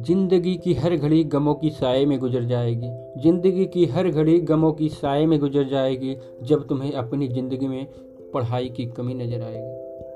ज़िंदगी की हर घड़ी गमों की साय में गुजर जाएगी। ज़िंदगी की हर घड़ी गमों की साय में गुजर जाएगी, जब तुम्हें अपनी ज़िंदगी में पढ़ाई की कमी नज़र आएगी।